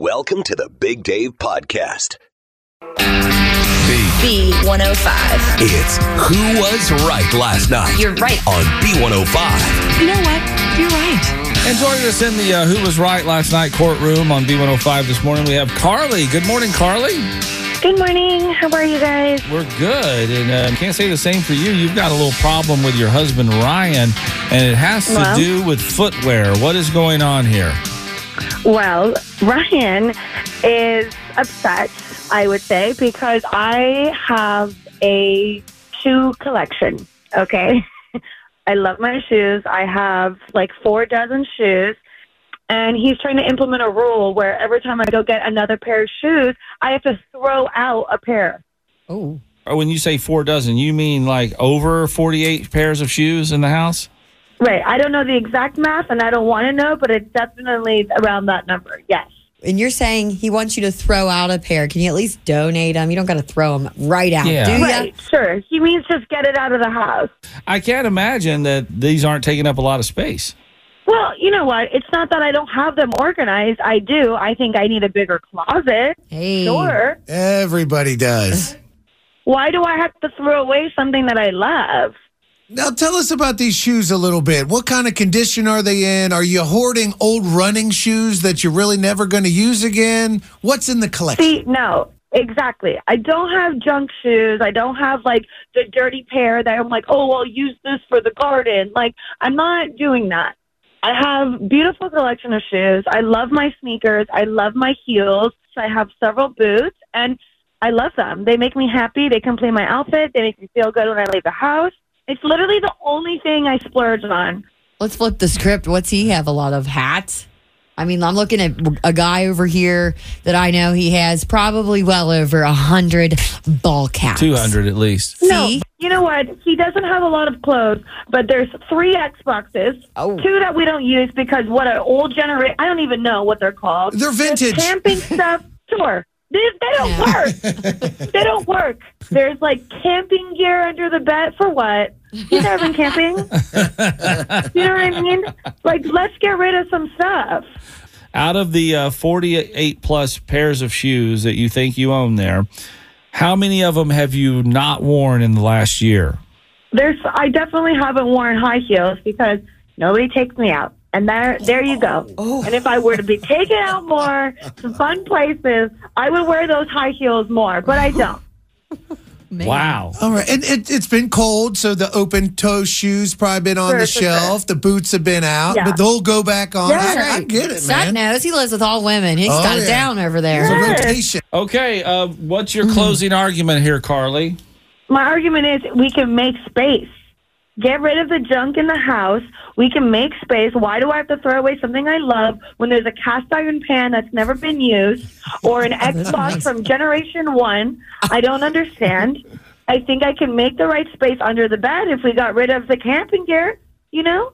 Welcome to the Big Dave Podcast. B105. It's Who Was Right Last Night You're right. on B105. You know what? You're right. And joining us in the uh, Who Was Right Last Night courtroom on B105 this morning, we have Carly. Good morning, Carly. Good morning. How are you guys? We're good. And uh, can't say the same for you. You've got a little problem with your husband, Ryan, and it has to Well? do with footwear. What is going on here? Well, Ryan is upset, I would say, because I have a shoe collection. Okay. I love my shoes. I have like four dozen shoes. And he's trying to implement a rule where every time I go get another pair of shoes, I have to throw out a pair. Oh. when you say four dozen, you mean like over 48 pairs of shoes in the house? Right. I don't know the exact math and I don't want to know, but it's definitely around that number. Yes. And you're saying he wants you to throw out a pair. Can you at least donate them? You don't got to throw them right out, Yeah. do you? Right. Sure. He means just get it out of the house. I can't imagine that these aren't taking up a lot of space. Well, you know what? It's not that I don't have them organized. I do. I think I need a bigger closet. Hey. Sure. Everybody does. Why do I have to throw away something that I love? Now tell us about these shoes a little bit. What kind of condition are they in? Are you hoarding old running shoes that you're really never going to use again? What's in the collection? See, no, exactly. I don't have junk shoes. I don't have like the dirty pair that I'm like, oh, I'll use this for the garden. Like, I'm not doing that. I have beautiful collection of shoes. I love my sneakers. I love my heels. I have several boots and I love them. They make me happy. They complete my outfit. They make me feel good when I leave the house. It's literally the only thing I splurge on. Let's flip the script. What's he have? A lot of hats? I mean, I'm looking at a guy over here that I know he has probably well over a hundred ball caps. 200 at least. No, See? you know what? He doesn't have a lot of clothes, but there's three Xboxes, Oh. two that we don't use because what an old generation. I don't even know what they're called. They're There's vintage. camping stuff. Sure. They, they don't work. they don't work. There's like camping gear under the bed for what? You've never been camping? you know what I mean? Like, let's get rid of some stuff. Out of the uh, 48 plus pairs of shoes that you think you own there, how many of them have you not worn in the last year? There's, I definitely haven't worn high heels because nobody takes me out. And there, there you go. And if I were to be taken out more to fun places, I would wear those high heels more, but I don't. Man. Wow. All right. And it, it's been cold, so the open toe shoes probably been on Sure, the shelf. sure. The boots have been out, Yeah. but they'll go back on. Yeah. I, I get it, Statman. knows he lives with all women. He's Oh, got it down over It's there. a Yes. rotation. Okay, uh, what's your closing argument here, Carly? My argument is we can make space. Get rid of the junk in the house. We can make space. Why do I have to throw away something I love when there's a cast iron pan that's never been used or an Xbox from generation one? I don't understand. I think I can make the right space under the bed if we got rid of the camping gear, you know?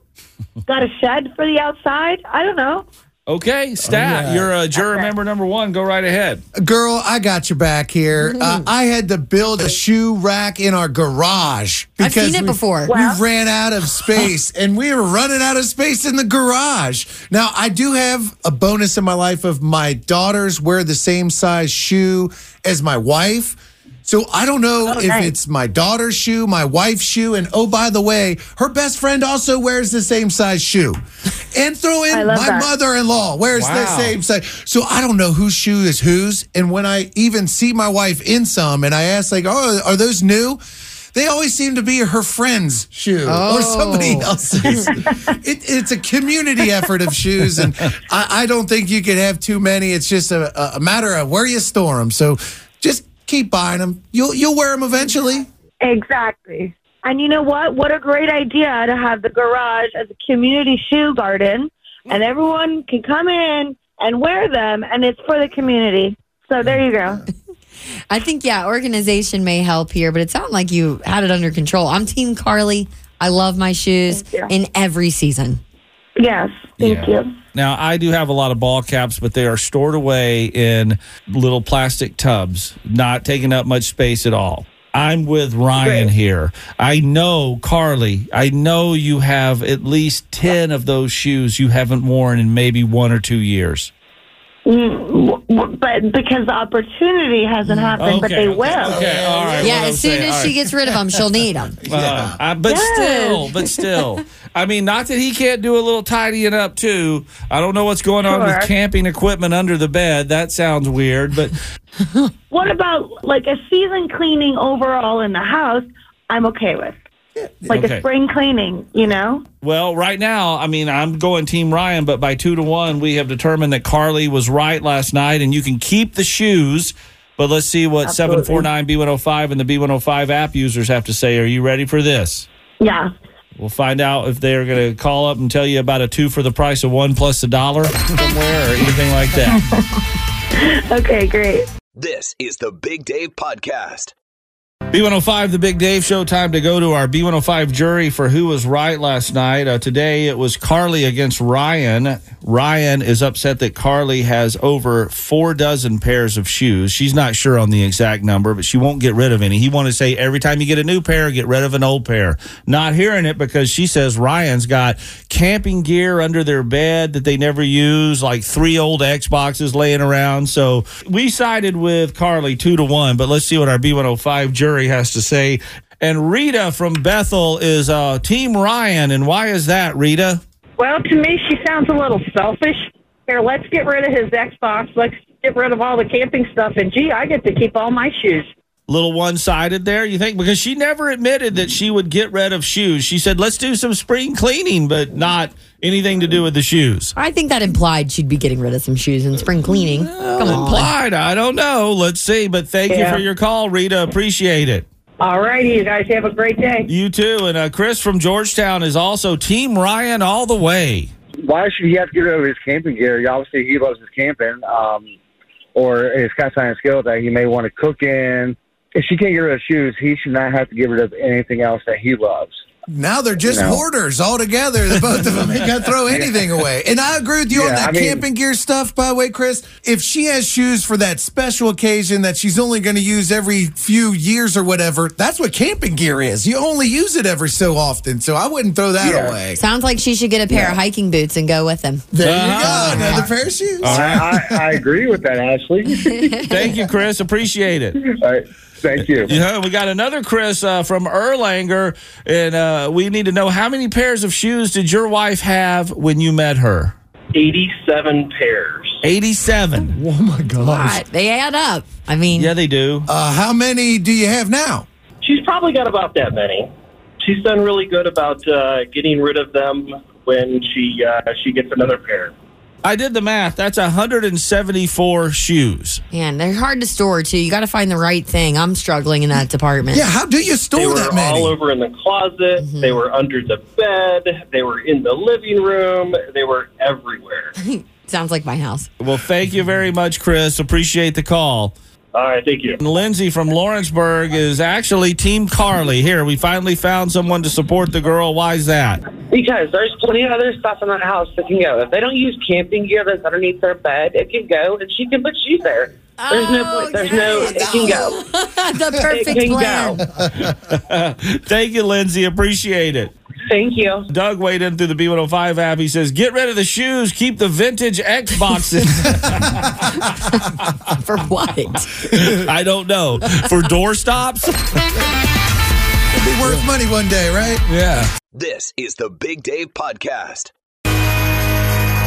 Got a shed for the outside? I don't know. Okay, Stat, yeah. you're a juror member number one. Go right ahead. Girl, I got your back here. Uh, I had to build a shoe rack in our garage I've seen it we- before. Wow. We ran out of space and we were running out of space in the garage. Now, I do have a bonus in my life of my daughters wear the same size shoe as my wife. So I don't know Oh, if nice. it's my daughter's shoe, my wife's shoe, and oh, by the way, her best friend also wears the same size shoe. And throw in my that. mother-in-law wears the same size. So I don't know whose shoe is whose. And when I even see my wife in some, and I ask like, "Oh, are those new?" They always seem to be her friend's shoe or oh. somebody Oh. else's. it, it's a community effort of shoes, and I, I don't think you can have too many. It's just a, a matter of where you store them. So just keep buying them. You'll you'll wear them eventually. Exactly. And you know what? What a great idea to have the garage as a community shoe garden, and everyone can come in and wear them, and it's for the community. So there you go. I think, yeah, organization may help here, but it sounded like you had it under control. I'm Team Carly. I love my shoes in every season. Yes, thank Yeah. you. Now, I do have a lot of ball caps, but they are stored away in little plastic tubs, not taking up much space at all. I'm with Ryan Great. here. I know, Carly, I know you have at least 10 of those shoes you haven't worn in maybe one or two years. Mm, w- w- but because the opportunity hasn't happened, but they okay, will. Okay, all right. yeah, what I'm as soon saying, as all she gets rid of them, she'll need them. Uh, uh, but Yes. still, but still. I mean, not that he can't do a little tidying up too. I don't know what's going on with camping equipment under the bed. That sounds weird, but What about like a season cleaning overall in the house? I'm okay with. Like Okay. a spring cleaning, you know? well, right now, I mean, I'm going Team Ryan, but by two to one, we have determined that Carly was right last night, and you can keep the shoes. But let's see what Absolutely. 749 B105 and the B105 app users have to say. Are you ready for this? Yeah. We'll find out if they're going to call up and tell you about a two for the price of one plus a dollar somewhere or anything like that. Okay, great. This is the Big Dave Podcast. B105, the Big Dave Show. Time to go to our B105 jury for who was right last night. Uh, today it was Carly against Ryan. Ryan is upset that Carly has over four dozen pairs of shoes. She's not sure on the exact number, but she won't get rid of any. He wanted to say every time you get a new pair, get rid of an old pair. Not hearing it because she says Ryan's got camping gear under their bed that they never use, like three old Xboxes laying around. So we sided with Carly two to one, but let's see what our B105 jury has to say. And Rita from Bethel is uh, Team Ryan. And why is that, Rita? Well, to me, she sounds a little selfish. Here, let's get rid of his Xbox. Let's get rid of all the camping stuff. And gee, I get to keep all my shoes. Little one sided there, you think? Because she never admitted that she would get rid of shoes. She said, let's do some spring cleaning, but not anything to do with the shoes. I think that implied she'd be getting rid of some shoes in spring cleaning. Come on. Implied. I don't know. Let's see. But thank you for your call, Rita. Appreciate it. All righty, you guys have a great day. You too. And uh, Chris from Georgetown is also Team Ryan all the way. why should he have to get rid of his camping gear? Obviously, he loves his camping, um, or his cast iron skills that he may want to cook in. If she can't get rid of shoes, he should not have to get rid of anything else that he loves. Now they're just You know. hoarders all together. The both of them ain't gonna throw anything away. And I agree with you on that I mean- camping gear stuff. By the way, Chris, if she has shoes for that special occasion that she's only going to use every few years or whatever, that's what camping gear is. You only use it every so often, so I wouldn't throw that Yeah. away. Sounds like she should get a pair of hiking boots and go with them. There you Ah. go, another pair of shoes. I, I, I agree with that, Ashley. Thank you, Chris. Appreciate it. All right, thank you. Yeah, we got another Chris uh, from Erlanger, and uh, we need to know how many pairs of shoes did your wife have when you met her? 87 pairs. 87. Oh my gosh! God, they add up. I mean, Yeah, they do. Uh, how many do you have now? She's probably got about that many. She's done really good about uh, getting rid of them when she uh, she gets another pair. I did the math. That's 174 shoes. man, they're hard to store too. You got to find the right thing. I'm struggling in that department. Yeah, how do you They store were that many? all over in the closet. Mm-hmm. They were under the bed. They were in the living room. They were everywhere. Sounds like my house. Well, thank you very much, Chris. Appreciate the call. All right, thank you. And Lindsay from Lawrenceburg is actually Team Carly. Here, we finally found someone to support the girl. Why is that? Because there's plenty of other stuff in that house that can go. If they don't use camping gear that's underneath their bed, it can go, and she can put shoes there. There's no point. There's no. Oh, it can go. the perfect can plan. go. Thank you, Lindsay. Appreciate it. Thank you. Doug weighed in through the B105 app. He says, Get rid of the shoes, keep the vintage Xboxes. For what? I don't know. For door stops? It'll be worth money one day, right? Yeah. This is the Big Dave Podcast.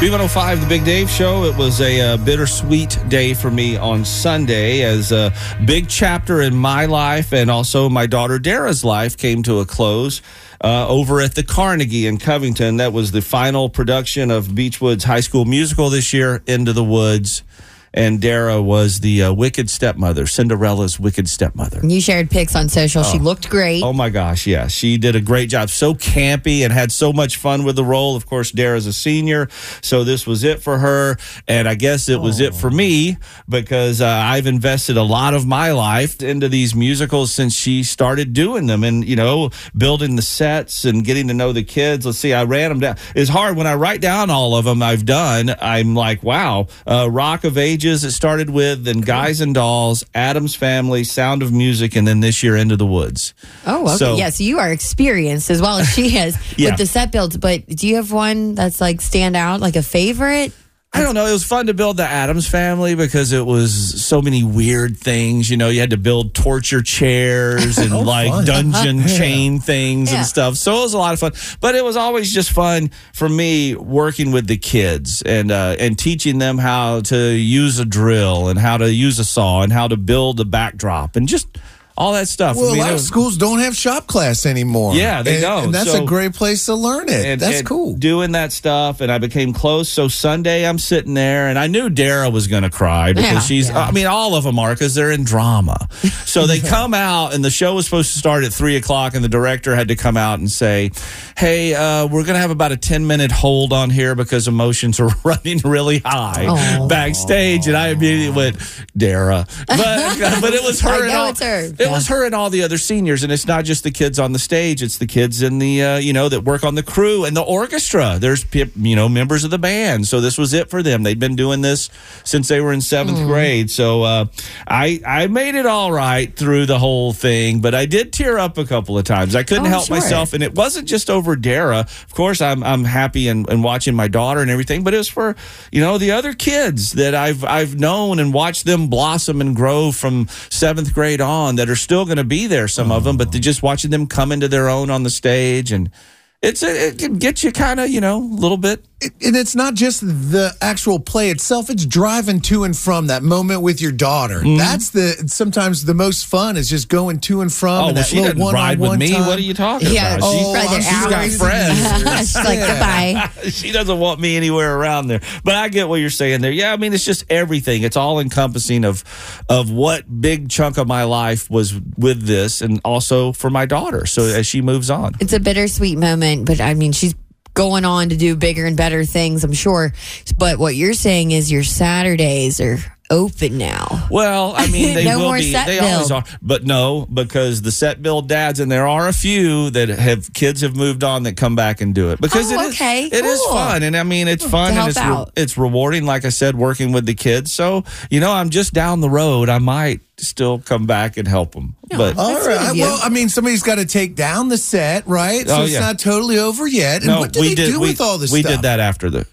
B105, the Big Dave Show. It was a uh, bittersweet day for me on Sunday as a big chapter in my life and also my daughter Darah's life came to a close uh, over at the Carnegie in Covington. That was the final production of Beechwood's High School Musical this year, Into the Woods. And Darah was the uh, wicked stepmother, Cinderella's wicked stepmother. You shared pics on social. She looked great. Oh my gosh, yeah. She did a great job. So campy and had so much fun with the role. Of course, Darah's a senior, so this was it for her. And I guess it was it for me because uh, I've invested a lot of my life into these musicals since she started doing them and, you know, building the sets and getting to know the kids. Let's see, I ran them down. It's hard when I write down all of them I've done. I'm like, wow, uh, Rock of Ages, it started with, then Guys and Dolls, Addams Family, Sound of Music, and then this year Into the Woods. Oh, okay. So- yes, you are experienced as well as she is Yeah. with the set builds. But do you have one that's like stand out, like a favorite? I don't know. It was fun to build the Addams family because it was so many weird things. You know, you had to build torture chairs and Oh, like fun. dungeon Yeah. chain things Yeah. and stuff. So it was a lot of fun. But it was always just fun for me working with the kids and uh, and teaching them how to use a drill and how to use a saw and how to build a backdrop and just all that stuff. I Well, mean, a lot it of schools don't have shop class anymore. Yeah, they and, don't. And that's So- a great place to learn it. and- that's and cool. Doing that stuff, and I became close. So Sunday, I'm sitting there, and I knew Darah was going to cry because Yeah, she's. yeah. I mean, all of them are because they're in drama. So they come out, and the show was supposed to start at three o'clock, and the director had to come out and say, "Hey, uh, we're going to have about a ten minute hold on here because emotions are running really high Aw. backstage." And I immediately went, "Darah," but but it was her. I know all, it's her. It Yeah. was her and all the other seniors, and it's not just the kids on the stage; it's the kids in the uh, you know that work on the crew and the orchestra. There's you know members of the band, so this was it for them. They'd been doing this since they were in seventh Mm. grade. So uh, I I made it all right through the whole thing, but I did tear up a couple of times. I couldn't Oh, help sure. myself, and it wasn't just over Darah. Of course, I'm I'm happy and, and watching my daughter and everything, but it was for you know the other kids that I've I've known and watched them blossom and grow from seventh grade on that are still going to be there. Some of them, but just watching them come into their own on the stage and. It's a, it can get you kind of you know a little bit It- and it's not just the actual play itself it's driving to and from that moment with your daughter Mm-hmm. that's the sometimes the most fun is just going to and from Oh, and well, that she didn't ride with me time. what are you talking Yeah, about? she's Oh, right there she's got friends. She's like, goodbye. she doesn't want me anywhere around there. But I get what you're saying there. Yeah, I mean it's just everything. It's all encompassing of of what big chunk of my life was with this and also for my daughter. So as she moves on. It's a bittersweet moment, but I mean, she's going on to do bigger and better things, I'm sure. But what you're saying is your Saturdays are open now. Well, I mean, they No will more be. set they always are, but no, because the set build dads, and there are a few that have kids have moved on that come back and do it because Oh, it is okay, it is cool. fun, and I mean, it's fun and it's re- it's rewarding. Like I said, working with the kids. So you know, I'm just down the road. I might still come back and help them, but all That's sweet of right. you. Well, I mean, somebody's got to take down the set, right? Oh, so Oh, it's yeah. not totally over yet. And no, what do we they did. do we, with all this we stuff? did that after the.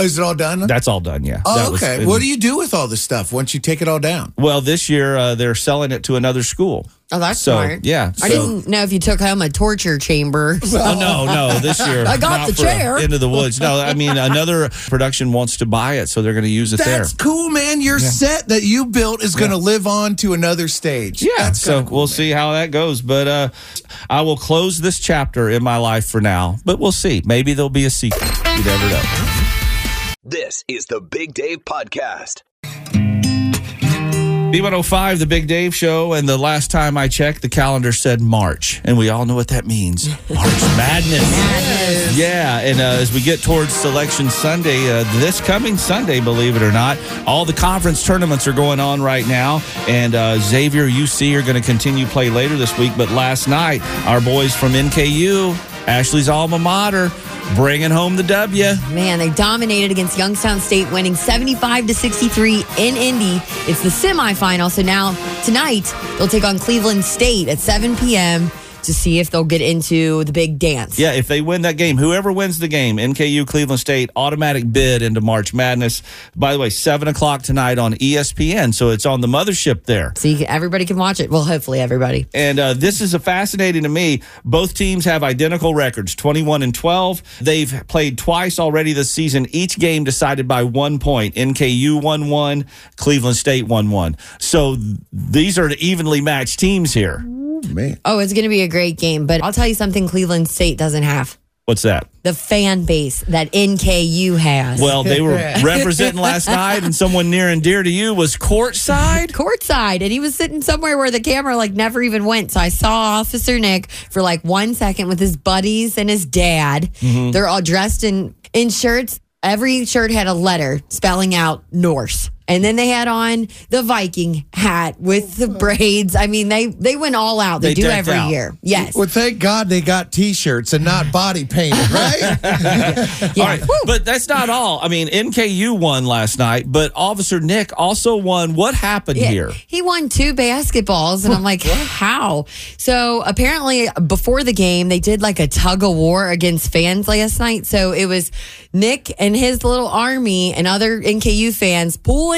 Oh, is it all done? That's all done. Yeah. Oh, was- okay. and- what do you do with all this stuff once you take it all down? Well, this year uh, they're selling it to another school. Oh, that's So, smart. yeah, I so- didn't know if you took home a torture chamber. Oh no, no! This year, I got the chair. Into the woods. No, I mean another production wants to buy it, so they're going to use it That's there. That's cool, man. Your set that you built is going to live on to another stage. Yeah, That's so cool, we'll man. see how that goes. But uh, I will close this chapter in my life for now. But we'll see. Maybe there'll be a sequel. You never know. This is the Big Dave Podcast. B105, the Big Dave Show, and the last time I checked, the calendar said March, and we all know what that means. March Madness. Yeah, and uh, as we get towards Selection Sunday, uh, this coming Sunday, believe it or not, all the conference tournaments are going on right now, and uh, Xavier UC are going to continue play later this week. But last night, our boys from NKU, Ashley's alma mater, bringing home the W. Man, they dominated against Youngstown State, winning 75 to 63 in Indy. It's the semifinal. So now tonight they'll take on Cleveland State at 7 p.m. to see if they'll get into the big dance. Yeah, if they win that game, whoever wins the game, NKU Cleveland State, automatic bid into March Madness. By the way, 7 o'clock tonight on ESPN. So it's on the mothership there. So you everybody can watch it. Well, hopefully everybody. And uh, this is a fascinating to me. Both teams have identical records 21 and 12. They've played twice already this season, each game decided by one point. NKU 1 1, Cleveland State 1 1. So th- these are evenly matched teams here. Man. Oh, it's going to be a great game. But I'll tell you something Cleveland State doesn't have What's that? the fan base that NKU has. Well, they were representing last night, and someone near and dear to you was courtside. courtside and he was sitting somewhere where the camera like never even went so i saw officer nick for like one second with his buddies and his dad mm-hmm. they're all dressed in in shirts every shirt had a letter spelling out norse And then they had on the Viking hat with the oh. braids. I mean, they they went all out. They, They do decked every out. year. Yes. Well, thank God they got T-shirts and not body painted, right? yeah. All right, Woo. but that's not all. I mean, NKU won last night, but Officer Nick also won. What happened Yeah, here? He won two basketballs, and I'm like, how? So apparently, before the game, they did like a tug of war against fans last night. So it was Nick and his little army and other NKU fans pulling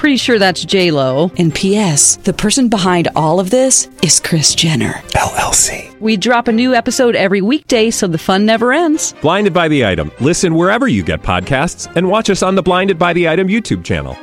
Pretty sure that's J Lo. And P.S. The person behind all of this is Kris Jenner. LLC. We drop a new episode every weekday, so the fun never ends. Blinded by the item. Listen wherever you get podcasts, and watch us on the Blinded by the Item YouTube channel.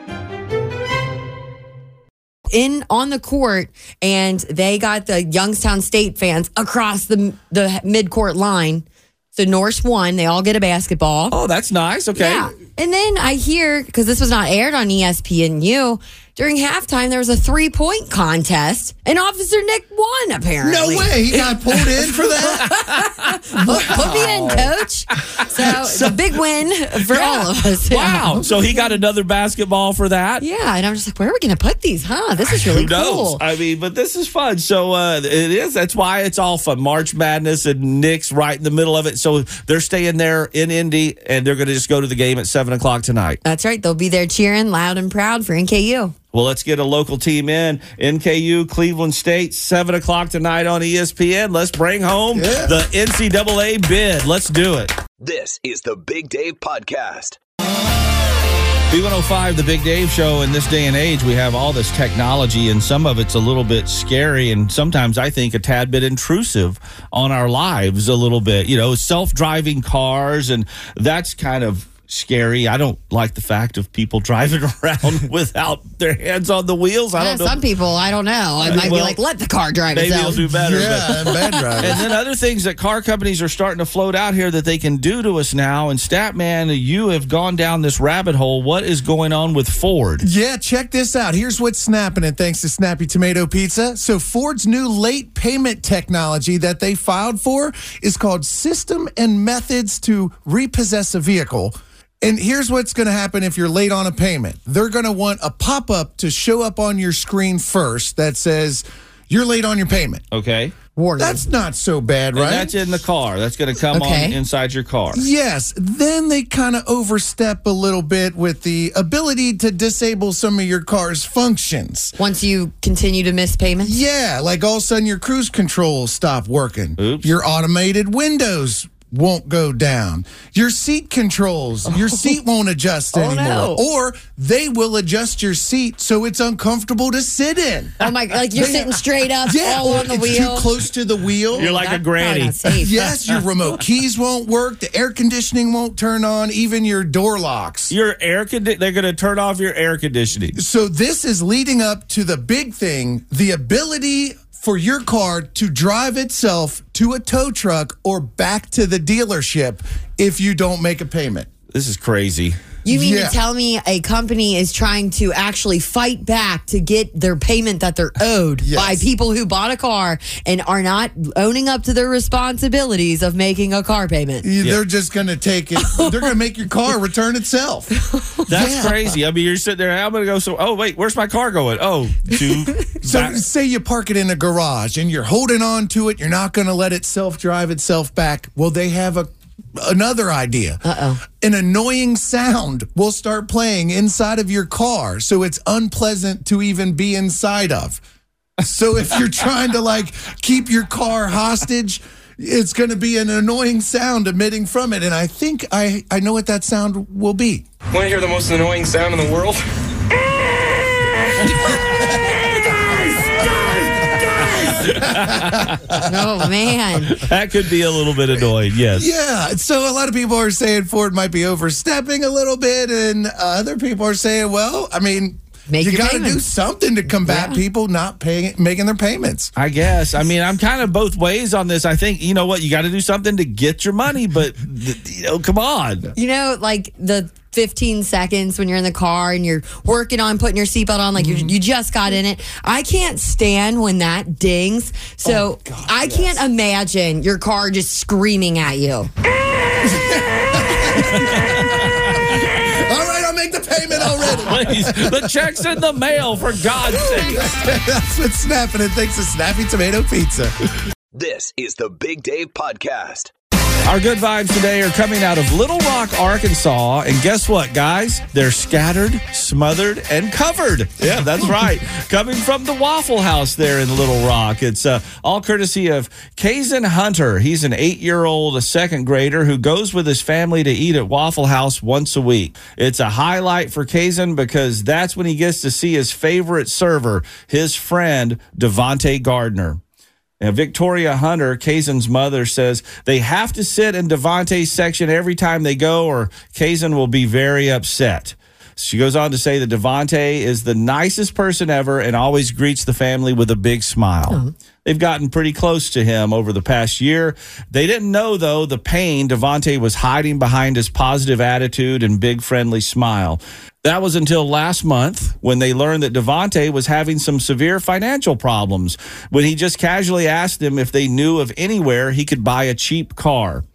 in on the court and they got the Youngstown State fans across the the mid court line. So Norse won. They all get a basketball. Oh, that's nice. Okay. Yeah. And then I hear because this was not aired on ESPNU during halftime, there was a three point contest, and Officer Nick won. Apparently. No way he got pulled in for that. Put, put me in, coach. So, it's a big win for all of us. Wow. So he got another basketball for that. Yeah, and I'm just like, where are we going to put these? Huh? This is really Who knows? cool. I mean, but this is fun. So uh, it is. That's why it's all fun. March Madness and Nick's right in the middle of it. So they're staying there in Indy, and they're going to just go to the game at seven o'clock tonight. That's right. They'll be there cheering loud and proud for NKU. Well, let's get a local team in. NKU, Cleveland State, 7 o'clock tonight on ESPN. Let's bring home the NCAA bid. Let's do it. This is the Big Dave Podcast. B105, the Big Dave Show. In this day and age, we have all this technology, and some of it's a little bit scary, and sometimes I think a tad bit intrusive on our lives a little bit. You know, self driving cars, and that's kind of scary. I don't like the fact of people driving around without their hands on the wheels. I Yeah, don't know. some people, I don't know. I might be like, let the car drive Maybe itself. they'll do better. yeah, but- and bad driving. and then other things that car companies are starting to float out here that they can do to us now. And Statman, you have gone down this rabbit hole. What is going on with Ford? Yeah, check this out. Here's what's snapping, and thanks to Snappy Tomato Pizza. So, Ford's new late payment technology that they filed for is called System and Methods to Repossess a Vehicle. And here's what's going to happen if you're late on a payment they're going to want a pop up to show up on your screen first that says, You're late on your payment. Okay. Warning. That's not so bad, And right? that's in the car. That's going to come Okay. on inside your car. Yes. Then they kind of overstep a little bit with the ability to disable some of your car's functions. Once you continue to miss payments. Yeah, like all of a sudden your cruise controls stop working. Oops. Your automated windows won't go down. Your seat controls, your seat won't adjust Oh, anymore. no. Or they will adjust your seat so it's uncomfortable to sit in. Oh my! Like you're sitting straight up, Yeah, all on the it's wheel. too close to the wheel. You're like a That's probably granny. not safe. Yes, your remote keys won't work. The air conditioning won't turn on. Even your door locks. Your air condi- they're going to turn off your air conditioning. So this is leading up to the big thing, the ability for your car to drive itself to a tow truck or back to the dealership if you don't make a payment. This is crazy. You mean Yeah. to tell me a company is trying to actually fight back to get their payment that they're owed Yes. by people who bought a car and are not owning up to their responsibilities of making a car payment? You- They're just going to take it. They're going to make your car return itself. That's Yeah. crazy. I mean, you're sitting there. I'm going to go. So, oh wait, where's my car going? Oh, to So back- say you park it in a garage and you're holding on to it, you're not going to let it self drive itself back. Well, they have a another idea. Uh-oh. An annoying sound will start playing inside of your car, so it's unpleasant to even be inside of. So if you're trying to like keep your car hostage, it's going to be an annoying sound emitting from it, and I think I I know what that sound will be. Want to hear the most annoying sound in the world? Oh man! that could be a little bit annoying. Yes. Yeah. So a lot of people are saying Ford might be overstepping a little bit, and uh, other people are saying, well, I mean, Make you got to do something to combat Yeah. people not paying, making their payments. I guess. I mean, I'm kind of both ways on this. I think you know what you got to do something to get your money, but th- you know, come on. You know, like the 15 seconds when you're in the car and you're working on putting your seatbelt on, like you mm-hmm. you just got in it. I can't stand when that dings. So oh, I can't imagine your car just screaming at you. All right, I'll make the payment already. Please, the check's in the mail, for God's sake. That's what's snapping. And thanks to Snappy Tomato Pizza. This is the Big Dave Podcast. Our good vibes today are coming out of Little Rock, Arkansas. And guess what, guys? They're scattered, smothered, and covered. Yeah, that's right. coming from the Waffle House there in Little Rock. It's uh, all courtesy of Kazan Hunter. He's an eight year old second grader who goes with his family to eat at Waffle House once a week. It's a highlight for Kazan because that's when he gets to see his favorite server, his friend, Devontae Gardner. Now, Victoria Hunter, Kazan's mother, says they have to sit in Devontae's section every time they go, or Kazan will be very upset. She goes on to say that Devontae is the nicest person ever and always greets the family with a big smile. Oh. They've gotten pretty close to him over the past year. They didn't know, though, the pain Devontae was hiding behind his positive attitude and big friendly smile. That was until last month when they learned that Devontae was having some severe financial problems when he just casually asked them if they knew of anywhere he could buy a cheap car.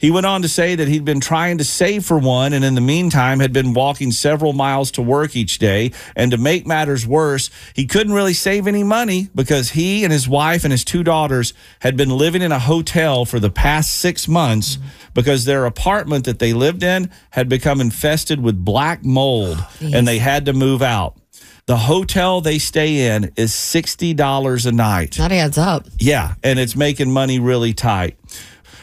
He went on to say that he'd been trying to save for one and in the meantime had been walking several miles to work each day. And to make matters worse, he couldn't really save any money because he and his wife and his two daughters had been living in a hotel for the past six months because their apartment that they lived in had become infested with black mold oh, and they had to move out. The hotel they stay in is $60 a night. That adds up. Yeah, and it's making money really tight.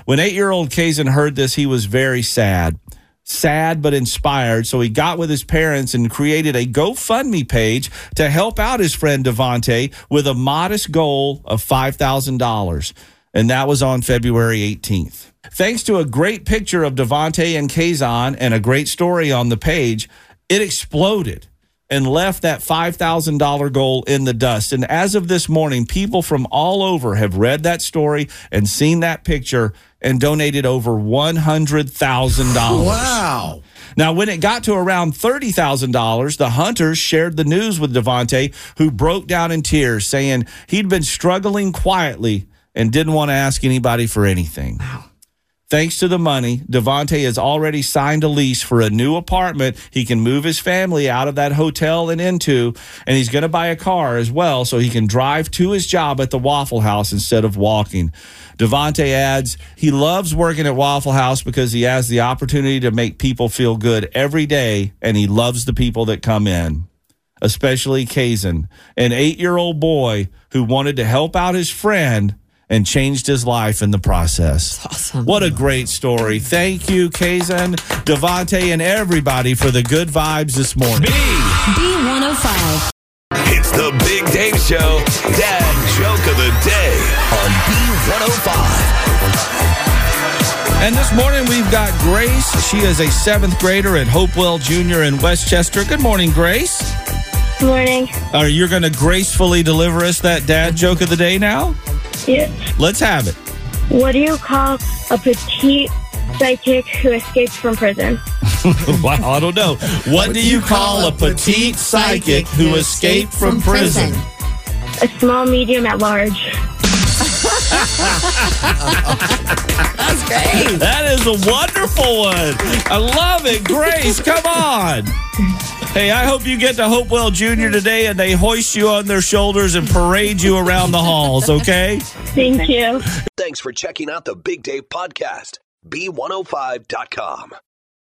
When eight year old Kazan heard this, he was very sad. Sad but inspired. So he got with his parents and created a GoFundMe page to help out his friend Devontae with a modest goal of $5,000. And that was on February 18th. Thanks to a great picture of Devontae and Kazan and a great story on the page, it exploded and left that $5,000 goal in the dust. And as of this morning, people from all over have read that story and seen that picture and donated over $100,000. Wow. Now, when it got to around $30,000, the hunters shared the news with Devontae, who broke down in tears, saying he'd been struggling quietly and didn't want to ask anybody for anything. Thanks to the money, Devontae has already signed a lease for a new apartment he can move his family out of that hotel and into, and he's going to buy a car as well so he can drive to his job at the Waffle House instead of walking. Devontae adds he loves working at Waffle House because he has the opportunity to make people feel good every day, and he loves the people that come in especially Kazan, an eight year old boy who wanted to help out his friend and changed his life in the process. Awesome. What a great story. Thank you, Kazan, Devontae, and everybody for the good vibes this morning. B105. It's the Big Dave Show, Dad Joke of the Day on B105. And this morning we've got Grace. She is a seventh grader at Hopewell Junior in West Chester. Good morning, Grace. Good morning. Are you going to gracefully deliver us that dad joke of the day now? Yes. Let's have it. What do you call a petite psychic who escaped from prison? wow, I don't know. What, do you call a petite psychic who escaped from prison? A small medium at large. That's great. That is a wonderful one. I love it. Grace, come on. Hey, I hope you get to Hopewell Junior today and they hoist you on their shoulders and parade you around the halls, okay? Thank you. Thanks for checking out the Big Dave Podcast. B105.com.